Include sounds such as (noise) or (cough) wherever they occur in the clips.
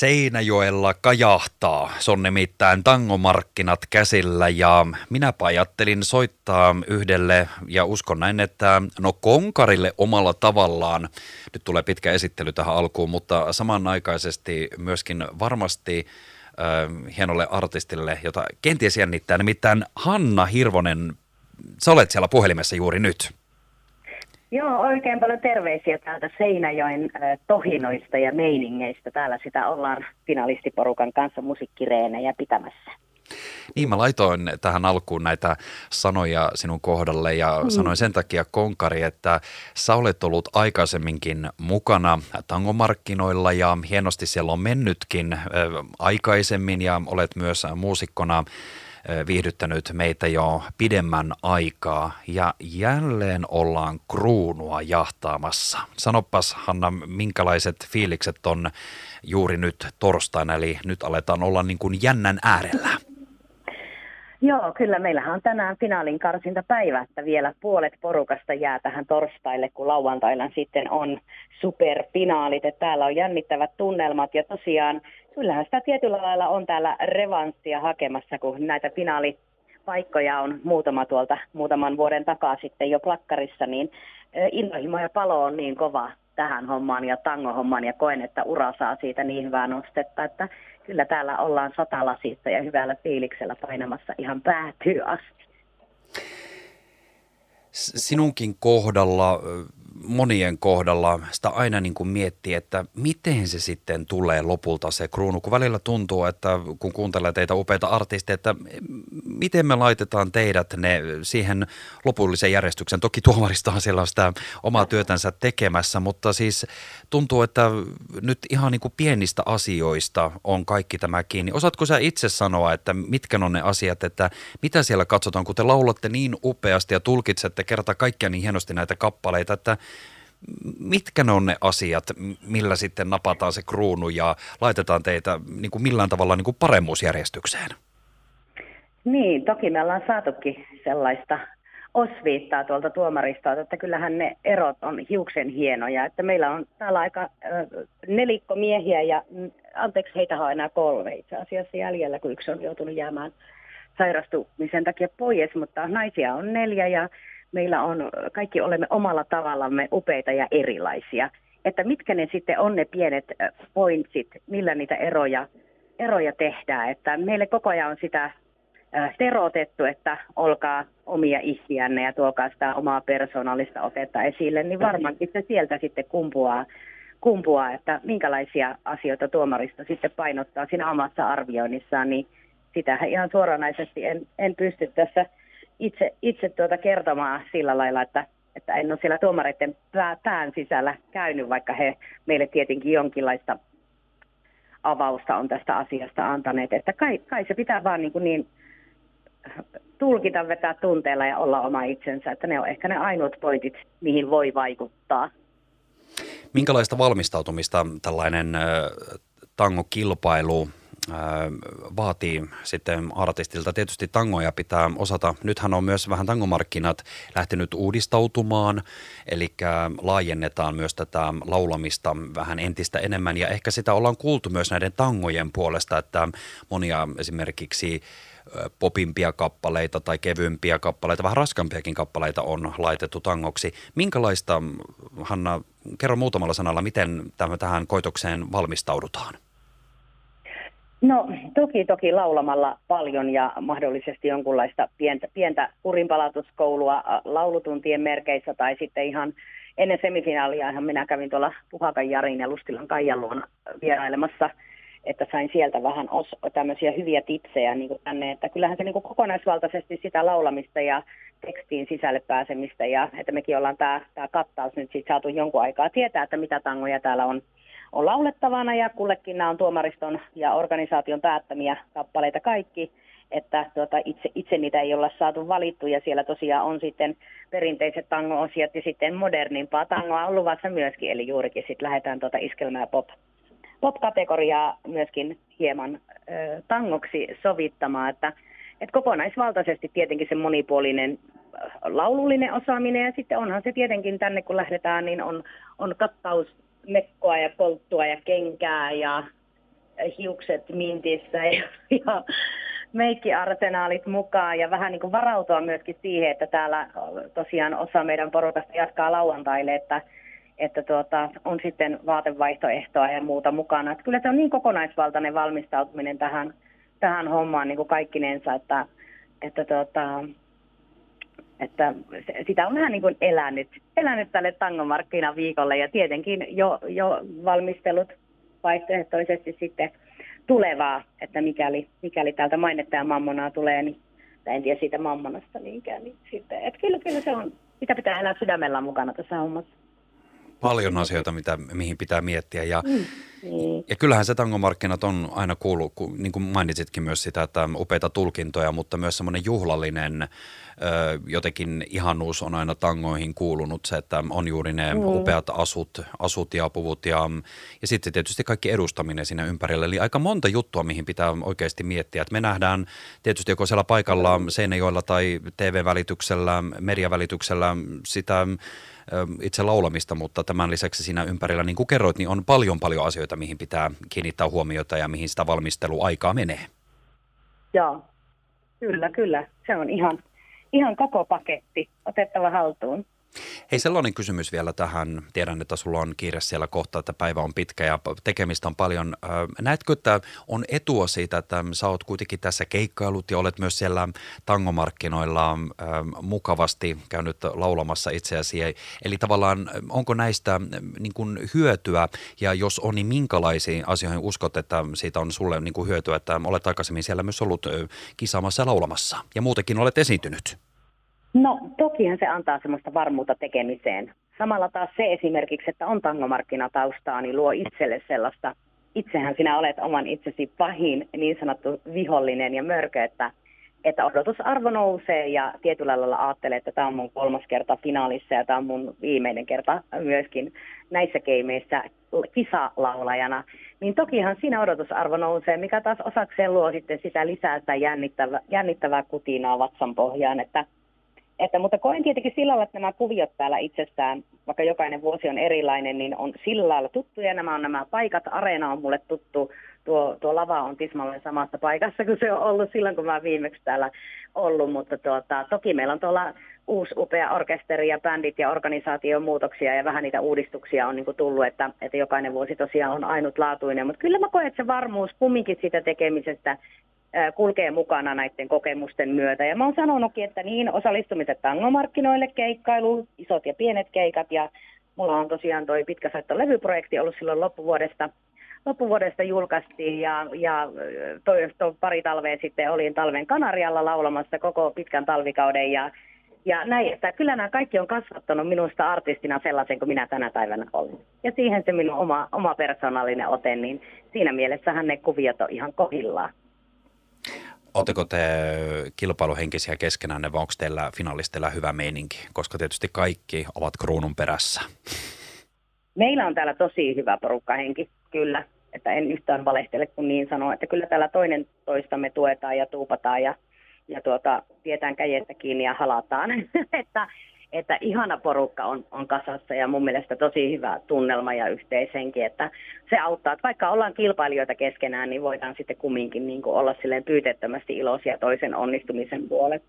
Seinäjoella kajahtaa. Se on nimittäin tangomarkkinat käsillä ja minä ajattelin soittaa yhdelle ja uskon näin, että no konkarille omalla tavallaan. Nyt tulee pitkä esittely tähän alkuun, mutta samanaikaisesti myöskin varmasti äh, hienolle artistille, jota kenties jännittää, nimittäin Hanna Hirvonen. Sä olet siellä puhelimessa juuri nyt. Joo, oikein paljon terveisiä täältä Seinäjoen tohinoista ja meiningeistä. Täällä sitä ollaan finalistiporukan kanssa musiikkireenejä pitämässä. Niin, mä laitoin tähän alkuun näitä sanoja sinun kohdalle ja mm. sanoin sen takia Konkari, että sä olet ollut aikaisemminkin mukana tangomarkkinoilla ja hienosti siellä on mennytkin äh, aikaisemmin ja olet myös muusikkona viihdyttänyt meitä jo pidemmän aikaa ja jälleen ollaan kruunua jahtaamassa. Sanopas Hanna, minkälaiset fiilikset on juuri nyt torstaina, eli nyt aletaan olla niin kuin jännän äärellä. Joo, kyllä meillähän on tänään finaalin karsintapäivä, että vielä puolet porukasta jää tähän torstaille, kun lauantaina sitten on superfinaalit. Että täällä on jännittävät tunnelmat ja tosiaan kyllähän sitä tietyllä lailla on täällä revanssia hakemassa, kun näitä finaalipaikkoja on muutama tuolta muutaman vuoden takaa sitten jo plakkarissa, niin innohimo ja palo on niin kova tähän hommaan ja tangohommaan ja koen, että ura saa siitä niin hyvää nostetta, että kyllä täällä ollaan satalasissa ja hyvällä fiiliksellä painamassa ihan päätyy asti. Sinunkin kohdalla monien kohdalla sitä aina niin kuin miettii, että miten se sitten tulee lopulta se kruunu, kun välillä tuntuu, että kun kuuntelee teitä upeita artisteja, että miten me laitetaan teidät ne siihen lopulliseen järjestyksen. Toki tuomaristahan siellä sitä omaa työtänsä tekemässä, mutta siis tuntuu, että nyt ihan niin kuin pienistä asioista on kaikki tämä kiinni. Osaatko sä itse sanoa, että mitkä on ne asiat, että mitä siellä katsotaan, kun te laulatte niin upeasti ja tulkitsette kerta kaikkia niin hienosti näitä kappaleita, että mitkä ne on ne asiat, millä sitten napataan se kruunu ja laitetaan teitä niin kuin millään tavalla niin kuin paremmuusjärjestykseen? Niin, toki me ollaan saatukin sellaista osviittaa tuolta tuomarista, että kyllähän ne erot on hiuksen hienoja. Että meillä on täällä aika nelikko miehiä ja mm, anteeksi, heitä on enää kolme itse asiassa jäljellä, kun yksi on joutunut jäämään sairastumisen takia pois, mutta naisia on neljä ja meillä on, kaikki olemme omalla tavallamme upeita ja erilaisia. Että mitkä ne sitten on ne pienet pointsit, millä niitä eroja, eroja tehdään. Että meille koko ajan on sitä terotettu, että olkaa omia ihsiänne ja tuokaa sitä omaa persoonallista otetta esille, niin varmaankin se sieltä sitten kumpuaa, kumpuaa, että minkälaisia asioita tuomarista sitten painottaa siinä omassa arvioinnissaan, niin sitä ihan suoranaisesti en, en pysty tässä itse, itse tuota kertomaan sillä lailla, että, että en ole siellä tuomareiden pään sisällä käynyt, vaikka he meille tietenkin jonkinlaista avausta on tästä asiasta antaneet. Että kai, kai se pitää vaan niin, kuin niin tulkita, vetää tunteella ja olla oma itsensä, että ne on ehkä ne ainoat pointit, mihin voi vaikuttaa. Minkälaista valmistautumista tällainen tangokilpailu vaatii sitten artistilta. Tietysti tangoja pitää osata. Nythän on myös vähän tangomarkkinat lähtenyt uudistautumaan, eli laajennetaan myös tätä laulamista vähän entistä enemmän. Ja ehkä sitä ollaan kuultu myös näiden tangojen puolesta, että monia esimerkiksi popimpia kappaleita tai kevyempiä kappaleita, vähän raskampiakin kappaleita on laitettu tangoksi. Minkälaista, Hanna, kerro muutamalla sanalla, miten tähän koitokseen valmistaudutaan? No toki toki laulamalla paljon ja mahdollisesti jonkunlaista pientä, pientä urinpalautuskoulua laulutuntien merkeissä tai sitten ihan ennen semifinaalia ihan minä kävin tuolla Puhakan Jarin ja Lustilan Kaijan luona vierailemassa, että sain sieltä vähän os, tämmöisiä hyviä tipsejä niin kuin tänne, että kyllähän se niin kuin kokonaisvaltaisesti sitä laulamista ja tekstiin sisälle pääsemistä ja että mekin ollaan tämä, tämä kattaus nyt sitten saatu jonkun aikaa tietää, että mitä tangoja täällä on on laulettavana ja kullekin nämä on tuomariston ja organisaation päättämiä kappaleita kaikki, että tuota, itse, itse niitä ei olla saatu valittu. Ja siellä tosiaan on sitten perinteiset tango-osiot ja sitten modernimpaa tangoa on luvassa myöskin, eli juurikin sitten lähdetään tuota iskelmää pop, pop-kategoriaa myöskin hieman ö, tangoksi sovittamaan, että et kokonaisvaltaisesti tietenkin se monipuolinen laulullinen osaaminen ja sitten onhan se tietenkin tänne kun lähdetään, niin on, on kattaus mekkoa ja polttua ja kenkää ja hiukset mintissä ja, ja meikkiarsenaalit mukaan ja vähän niin kuin varautua myöskin siihen, että täällä tosiaan osa meidän porukasta jatkaa lauantaille, että, että tuota, on sitten vaatevaihtoehtoa ja muuta mukana. Että kyllä se on niin kokonaisvaltainen valmistautuminen tähän, tähän hommaan niin kuin kaikkinensa, että, että, tuota, että sitä on vähän niin kuin elänyt, elänyt tälle tangomarkkinaviikolle ja tietenkin jo, jo valmistelut vaihtoehtoisesti sitten tulevaa, että mikäli, mikäli täältä mainetta ja mammonaa tulee, niin en tiedä siitä mammonasta niinkään, niin sitten, että kyllä, kyllä se on, mitä pitää elää sydämellä mukana tässä hommassa paljon asioita, mitä, mihin pitää miettiä. Ja, mm, niin. ja kyllähän se tangomarkkinat on aina kuullut, niin kuin mainitsitkin myös sitä, että upeita tulkintoja, mutta myös semmoinen juhlallinen jotenkin ihanuus on aina tangoihin kuulunut. Se, että on juuri ne mm. upeat asut, asut ja puvut ja, ja sitten tietysti kaikki edustaminen siinä ympärillä. Eli aika monta juttua, mihin pitää oikeasti miettiä. Että me nähdään tietysti joko siellä paikalla Seinäjoella tai TV-välityksellä, mediavälityksellä sitä itse laulamista, mutta tämän lisäksi siinä ympärillä, niin kuin kerroit, niin on paljon paljon asioita, mihin pitää kiinnittää huomiota ja mihin sitä valmisteluaikaa menee. Joo, kyllä, kyllä. Se on ihan, ihan koko paketti otettava haltuun. Hei sellainen kysymys vielä tähän. Tiedän, että sulla on kiire siellä kohta, että päivä on pitkä ja tekemistä on paljon. Näetkö, että on etua siitä, että sä oot kuitenkin tässä keikkailut ja olet myös siellä tangomarkkinoilla mukavasti käynyt laulamassa itseäsi. Eli tavallaan onko näistä niin kuin hyötyä ja jos on, niin minkälaisiin asioihin uskot, että siitä on sulle niin kuin hyötyä, että olet aikaisemmin siellä myös ollut kisaamassa ja laulamassa ja muutenkin olet esiintynyt? No tokihan se antaa semmoista varmuutta tekemiseen. Samalla taas se esimerkiksi, että on tangomarkkinataustaa, niin luo itselle sellaista, itsehän sinä olet oman itsesi pahin niin sanottu vihollinen ja mörkö, että, että odotusarvo nousee ja tietyllä lailla ajattelee, että tämä on mun kolmas kerta finaalissa ja tämä on mun viimeinen kerta myöskin näissä keimeissä kisalaulajana, niin tokihan siinä odotusarvo nousee, mikä taas osakseen luo sitten sitä lisää sitä jännittävää, jännittävää kutinaa vatsan pohjaan, että – että, mutta koen tietenkin sillä lailla, että nämä kuviot täällä itsestään, vaikka jokainen vuosi on erilainen, niin on sillä lailla tuttuja. Nämä on nämä paikat, areena on mulle tuttu, tuo, tuo lava on tismalleen samassa paikassa kuin se on ollut silloin, kun mä viimeksi täällä ollut, mutta tuota, toki meillä on tuolla uusi upea orkesteri ja bändit ja organisaation muutoksia ja vähän niitä uudistuksia on niin kuin tullut, että, että jokainen vuosi tosiaan on ainutlaatuinen, mutta kyllä mä koen, että se varmuus kumminkin sitä tekemisestä kulkee mukana näiden kokemusten myötä. Ja mä oon sanonutkin, että niin osallistumiset tangomarkkinoille, keikkailu, isot ja pienet keikat ja mulla on tosiaan toi pitkä levyprojekti ollut silloin loppuvuodesta, loppuvuodesta julkaistiin ja, ja toi, toi pari talvea sitten olin talven Kanarialla laulamassa koko pitkän talvikauden ja ja näin, että kyllä nämä kaikki on kasvattanut minusta artistina sellaisen kuin minä tänä päivänä olen. Ja siihen se minun oma, oma persoonallinen ote, niin siinä mielessähän ne kuviot on ihan kohillaan. Oletteko te kilpailuhenkisiä keskenään vai onko teillä finalisteilla hyvä meininki? Koska tietysti kaikki ovat kruunun perässä. Meillä on täällä tosi hyvä porukkahenki, kyllä. Että en yhtään valehtele, kun niin sanoo. Että kyllä täällä toinen toistamme tuetaan ja tuupataan ja, ja tuota, pidetään käjestä kiinni ja halataan. (laughs) että että ihana porukka on, on kasassa ja mun mielestä tosi hyvä tunnelma ja yhteishenki, että se auttaa, että vaikka ollaan kilpailijoita keskenään, niin voidaan sitten kumminkin niin kuin olla silleen pyytettömästi iloisia toisen onnistumisen puolelle.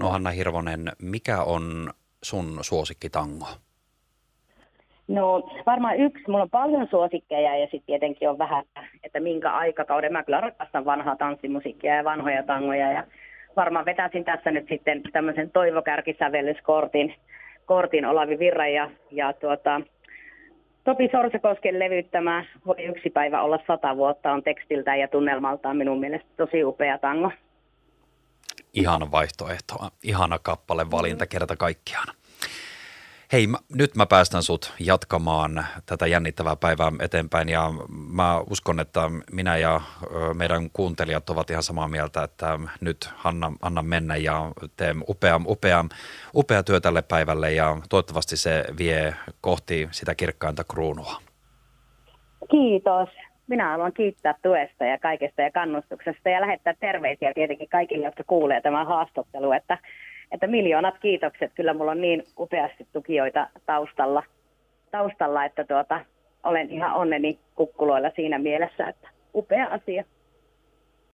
No Hanna Hirvonen, mikä on sun suosikkitango? No varmaan yksi. Mulla on paljon suosikkeja ja sitten tietenkin on vähän, että minkä aikakauden. Mä kyllä rakastan vanhaa tanssimusiikkia ja vanhoja tangoja ja varmaan vetäisin tässä nyt sitten tämmöisen toivokärkisävellyskortin kortin Olavi Virra ja, ja tuota, Topi Sorsekosken levyttämä Voi yksi päivä olla sata vuotta on tekstiltä ja tunnelmaltaan minun mielestä tosi upea tango. Ihana vaihtoehto, ihana kappale valinta kerta kaikkiaan. Hei, mä, nyt mä päästän sut jatkamaan tätä jännittävää päivää eteenpäin ja mä uskon, että minä ja meidän kuuntelijat ovat ihan samaa mieltä, että nyt Hanna, anna mennä ja tee upea, upea, upea työ tälle päivälle ja toivottavasti se vie kohti sitä kirkkainta kruunua. Kiitos. Minä haluan kiittää tuesta ja kaikesta ja kannustuksesta ja lähettää terveisiä tietenkin kaikille, jotka kuulee tämän haastattelu, että että miljoonat kiitokset. Kyllä mulla on niin upeasti tukijoita taustalla, taustalla että tuota, olen ihan onneni kukkuloilla siinä mielessä, että upea asia.